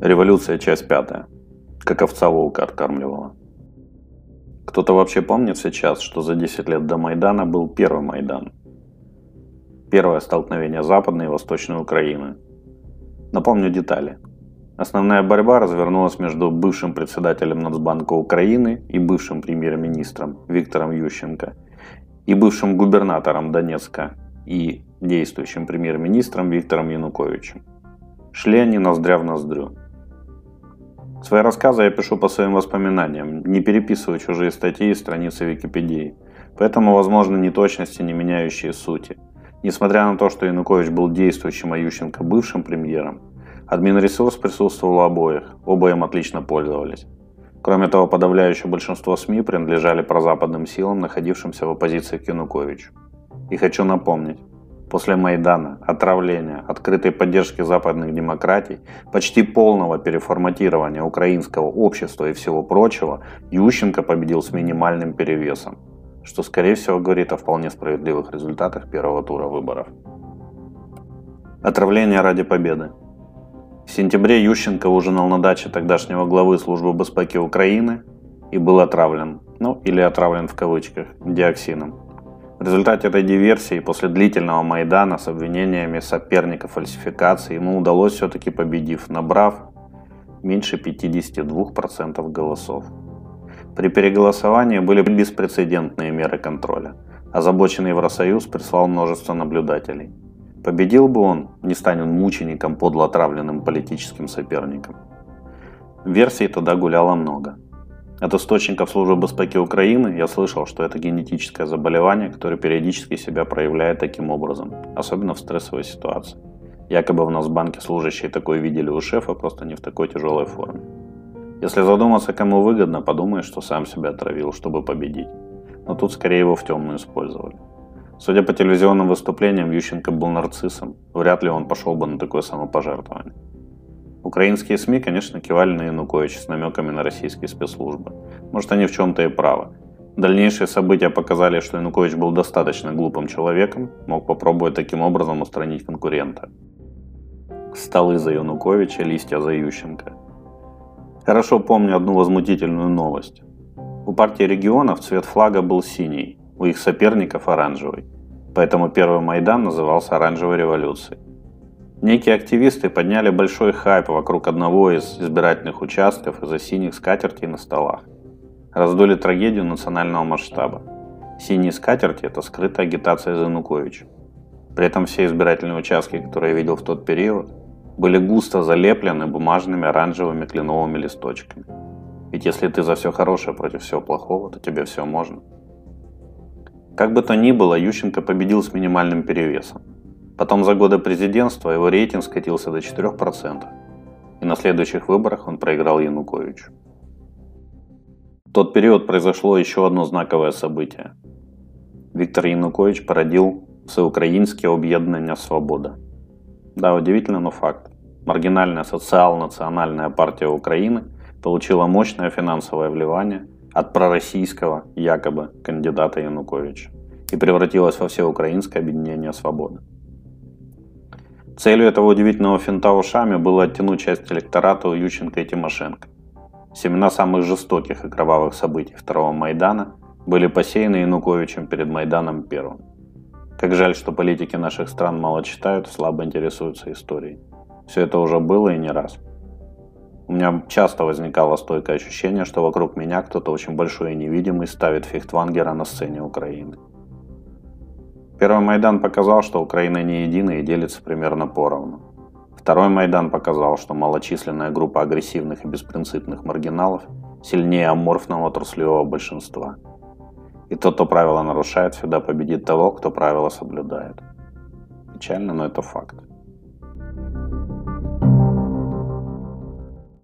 Революция, часть пятая. Как овца волка откармливала. Кто-то вообще помнит сейчас, что за 10 лет до Майдана был первый Майдан? Первое столкновение Западной и Восточной Украины. Напомню детали. Основная борьба развернулась между бывшим председателем Нацбанка Украины и бывшим премьер-министром Виктором Ющенко и бывшим губернатором Донецка и действующим премьер-министром Виктором Януковичем. Шли они ноздря в ноздрю. Свои рассказы я пишу по своим воспоминаниям, не переписываю чужие статьи и страницы Википедии. Поэтому, возможно, неточности, не меняющие сути. Несмотря на то, что Янукович был действующим, а Ющенко бывшим премьером, админресурс присутствовал у обоих, оба им отлично пользовались. Кроме того, подавляющее большинство СМИ принадлежали прозападным силам, находившимся в оппозиции к Януковичу. И хочу напомнить, После Майдана, отравления, открытой поддержки западных демократий, почти полного переформатирования украинского общества и всего прочего, Ющенко победил с минимальным перевесом, что, скорее всего, говорит о вполне справедливых результатах первого тура выборов. Отравление ради победы. В сентябре Ющенко ужинал на даче тогдашнего главы службы безпеки Украины и был отравлен, ну или отравлен в кавычках, диоксином. В результате этой диверсии после длительного Майдана с обвинениями соперника фальсификации ему удалось все-таки победив, набрав меньше 52% голосов. При переголосовании были беспрецедентные меры контроля. Озабоченный Евросоюз прислал множество наблюдателей. Победил бы он, не станет мучеником, подло отравленным политическим соперником. Версий тогда гуляло много – от источников службы безопасности Украины я слышал, что это генетическое заболевание, которое периодически себя проявляет таким образом, особенно в стрессовой ситуации. Якобы в нас в банке служащие такое видели у шефа, просто не в такой тяжелой форме. Если задуматься, кому выгодно, подумаешь, что сам себя отравил, чтобы победить. Но тут скорее его в темную использовали. Судя по телевизионным выступлениям, Ющенко был нарциссом. Вряд ли он пошел бы на такое самопожертвование. Украинские СМИ, конечно, кивали на Януковича с намеками на российские спецслужбы. Может, они в чем-то и правы. Дальнейшие события показали, что Янукович был достаточно глупым человеком, мог попробовать таким образом устранить конкурента. Столы за Януковича, листья за Ющенко. Хорошо помню одну возмутительную новость. У партии регионов цвет флага был синий, у их соперников оранжевый. Поэтому первый Майдан назывался «Оранжевой революцией». Некие активисты подняли большой хайп вокруг одного из избирательных участков из-за синих скатертей на столах. Раздули трагедию национального масштаба. Синие скатерти – это скрытая агитация за Януковича. При этом все избирательные участки, которые я видел в тот период, были густо залеплены бумажными оранжевыми кленовыми листочками. Ведь если ты за все хорошее против всего плохого, то тебе все можно. Как бы то ни было, Ющенко победил с минимальным перевесом. Потом за годы президентства его рейтинг скатился до 4%, и на следующих выборах он проиграл Януковичу. В тот период произошло еще одно знаковое событие. Виктор Янукович породил Всеукраїнське об'єднання «Свобода». Да, удивительно, но факт. Маргинальная социал-национальная партия Украины получила мощное финансовое вливание от пророссийского, якобы, кандидата Януковича и превратилась во всеукраинское объединение «Свобода». Целью этого удивительного финта ушами было оттянуть часть электората у Ющенко и Тимошенко. Семена самых жестоких и кровавых событий второго Майдана были посеяны Януковичем перед Майданом первым. Как жаль, что политики наших стран мало читают, слабо интересуются историей. Все это уже было и не раз. У меня часто возникало стойкое ощущение, что вокруг меня кто-то очень большой и невидимый ставит фихтвангера на сцене Украины. Первый Майдан показал, что Украина не едина и делится примерно поровну. Второй Майдан показал, что малочисленная группа агрессивных и беспринципных маргиналов сильнее аморфного трусливого большинства. И тот, кто правила нарушает, всегда победит того, кто правила соблюдает. Печально, но это факт.